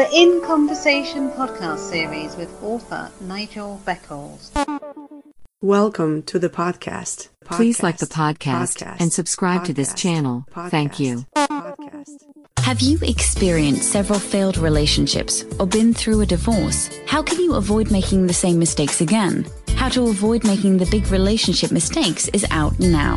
The In Conversation podcast series with author Nigel Beckles. Welcome to the podcast. Please like the podcast, and subscribe to this channel. Thank you. Have you experienced several failed relationships or been through a divorce? How can you avoid making the same mistakes again? How to avoid making the big relationship mistakes is out now.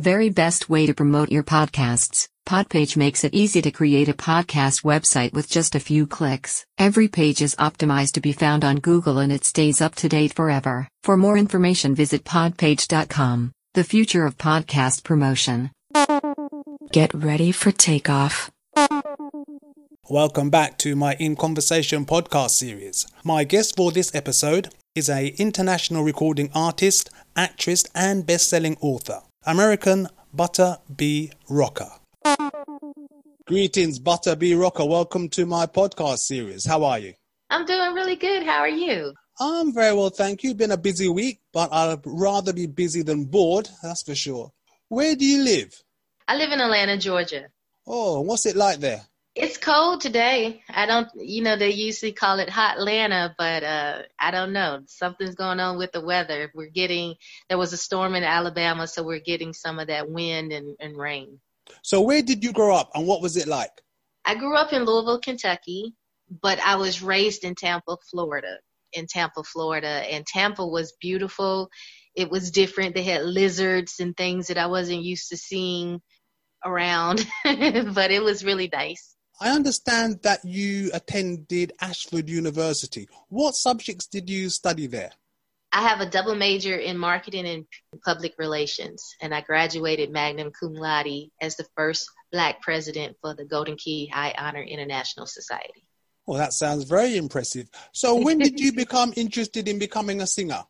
The very best way to promote your podcasts. Podpage makes it easy to create a podcast website with just a few clicks. Every page is optimized to be found on Google and it stays up to date forever. For more information, visit podpage.com. The future of podcast promotion. Get ready for takeoff. Welcome back to my In Conversation podcast series. My guest for this episode is a international recording artist, actress, and best-selling author, American Butta B. Rocka. Greetings, Butta B. Rocka. Welcome to my podcast series. How are you? I'm doing really good. How are you? I'm very well, thank you. Been a busy week, but I'd rather be busy than bored, that's for sure. Where do you live? I live in Atlanta, Georgia. Oh, what's it like there? It's cold today. I don't, you know, they usually call it hot Atlanta, but uh, I don't know. Something's going on with the weather. We're getting, there was a storm in Alabama, so we're getting some of that wind and, and rain. So, where did you grow up and what was it like? I grew up in Louisville, Kentucky, but I was raised in Tampa, Florida. In Tampa, Florida. And Tampa was beautiful. It was different. They had lizards and things that I wasn't used to seeing around, but it was really nice. I understand that you attended Ashford University. What subjects did you study there? I have a double major in marketing and public relations, and I graduated magna cum laude as the first black president for the Golden Key High Honor International Society. Well, that sounds very impressive. So, when did you become interested in becoming a singer?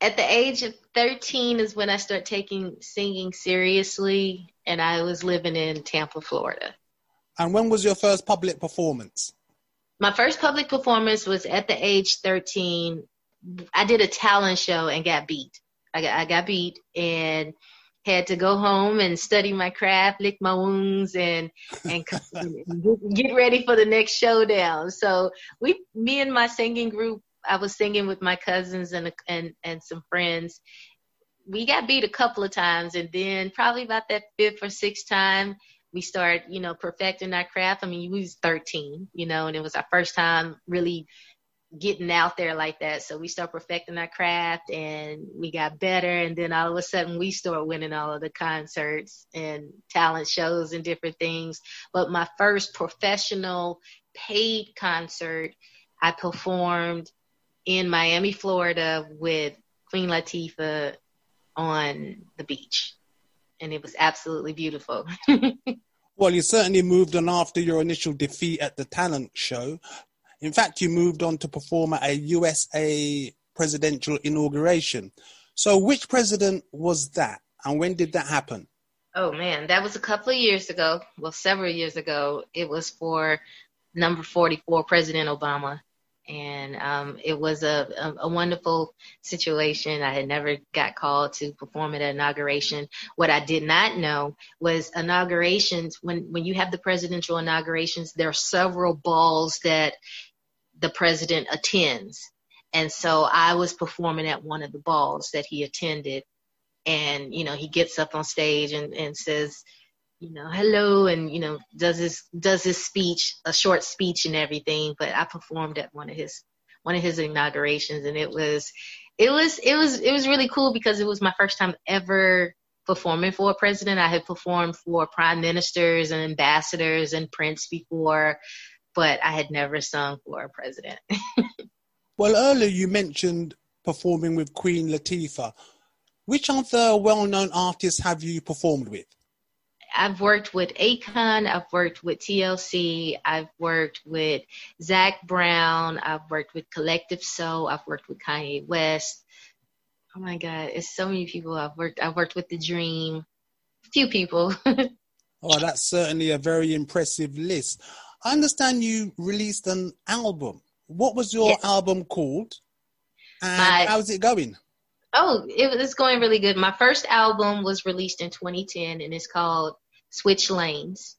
At the age of 13 is when I started taking singing seriously, and I was living in Tampa, Florida. And when was your first public performance? My first public performance was at the age 13 I did a talent show and got beat. I got I got beat and had to go home and study my craft, lick my wounds, and and get ready for the next showdown. So we, me and my singing group, I was singing with my cousins and and and some friends. We got beat a couple of times, and then probably about that fifth or sixth time, we started, you know, perfecting our craft. I mean, we was 13, you know, and it was our first time really getting out there like that. So we start perfecting our craft and we got better. And then all of a sudden we start winning all of the concerts and talent shows and different things. But my first professional paid concert, I performed in Miami, Florida with Queen Latifah on the beach. And it was absolutely beautiful. well, you certainly moved on after your initial defeat at the talent show. In fact, you moved on to perform at a USA presidential inauguration. So, which president was that, and when did that happen? Oh man, that was a couple of years ago. Well, several years ago. It was for number 44, President Obama. And um, it was a, a, a, wonderful situation. I had never got called to perform at an inauguration. What I did not know was inaugurations, when, when you have the presidential inaugurations, there are several balls that the president attends. And so I was performing at one of the balls that he attended. And, you know, he gets up on stage and, and says, you know, hello, and, you know, does his, does his speech, a short speech and everything. But I performed at one of his, one of his inaugurations and it was, it was, it was, it was really cool because it was my first time ever performing for a president. I had performed for prime ministers and ambassadors and prince before but I had never sung for a president. well, earlier you mentioned performing with Queen Latifah. Which other well known artists have you performed with? I've worked with Akon, I've worked with TLC, I've worked with Zac Brown, I've worked with Collective Soul, I've worked with Kanye West. Oh my God, it's so many people I've worked. I've worked with The Dream, a few people. oh, that's certainly a very impressive list. I understand you released an album. What was your yes. album called? And my, how's it going? Oh, it was going really good. My first album was released in 2010 and it's called Switch Lanes.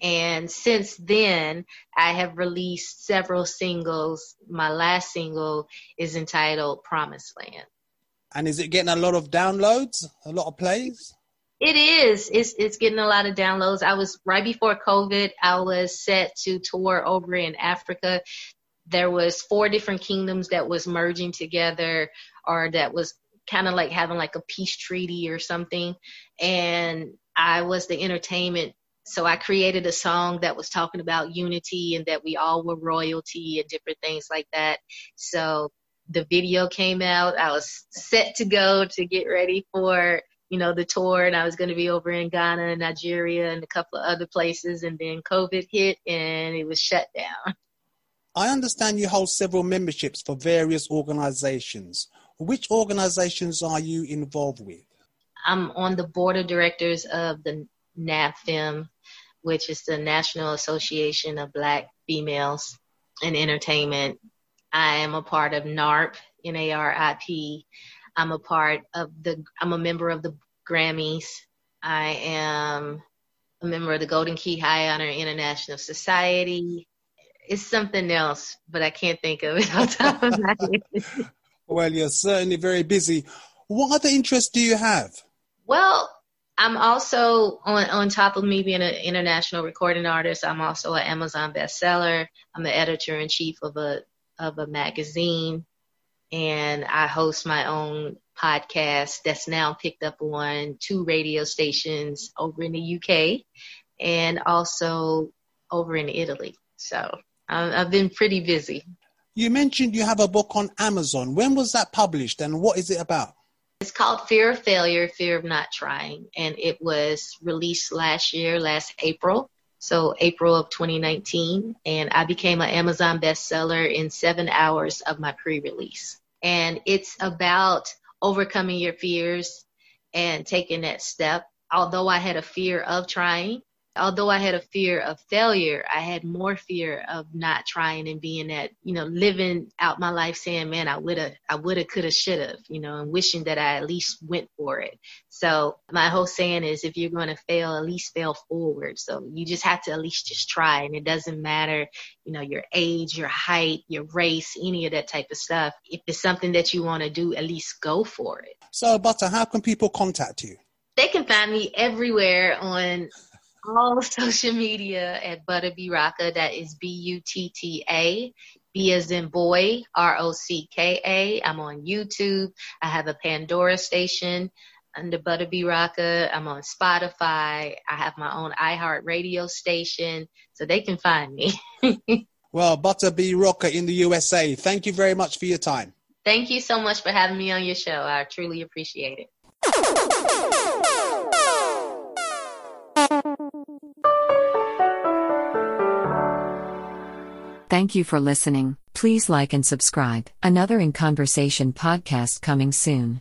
And since then, I have released several singles. My last single is entitled Promised Land. And is it getting a lot of downloads, a lot of plays? It is. It's it's getting a lot of downloads. I was right before COVID. I was set to tour over in Africa. There was four different kingdoms that was merging together, or that was kind of like having like a peace treaty or something. And I was the entertainment. So I created a song that was talking about unity and that we all were royalty and different things like that. So the video came out. I was set to go to get ready for, you know, the tour and I was going to be over in Ghana and Nigeria and a couple of other places. And then COVID hit and it was shut down. I understand you hold several memberships for various organizations. Which organizations are you involved with? I'm on the board of directors of the NABFEM, which is the National Association of Black Females in Entertainment. I am a part of NARIP, N-A-R-I-P. I'm a part of the, I'm a member of the Grammys. I am a member of the Golden Key High Honor International Society. It's something else, but I can't think of it top of my head. Well, you're certainly very busy. What other interests do you have? Well, I'm also on on top of me being an international recording artist. I'm also an Amazon bestseller. I'm the editor in chief of a of a magazine, and I host my own podcast that's now picked up on two radio stations over in the UK and also over in Italy. So I've been pretty busy. You mentioned you have a book on Amazon. When was that published and what is it about? It's called Fear of Failure, Fear of Not Trying, and it was released last year, last April. So, April of 2019. And I became an Amazon bestseller in seven hours of my pre release. And it's about overcoming your fears and taking that step. Although I had a fear of trying, although I had a fear of failure, I had more fear of not trying and being that, you know, living out my life saying, man, I would have, I would have, could have, should have, you know, and wishing that I at least went for it. So my whole saying is if you're going to fail, at least fail forward. So you just have to at least just try. And it doesn't matter, you know, your age, your height, your race, any of that type of stuff. If it's something that you want to do, at least go for it. So, Butta, how can people contact you? They can find me everywhere on all social media at Butta B Rocka. That is B U T T A. B as in boy, R O C K A. I'm on YouTube. I have a Pandora station under Butta B Rocka. I'm on Spotify. I have my own iHeart radio station, so they can find me. well, Butta B Rocka in the USA. Thank you very much for your time. Thank you so much for having me on your show. I truly appreciate it. Thank you for listening. Please like and subscribe. Another In Conversation podcast coming soon.